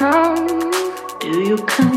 come? Do you come?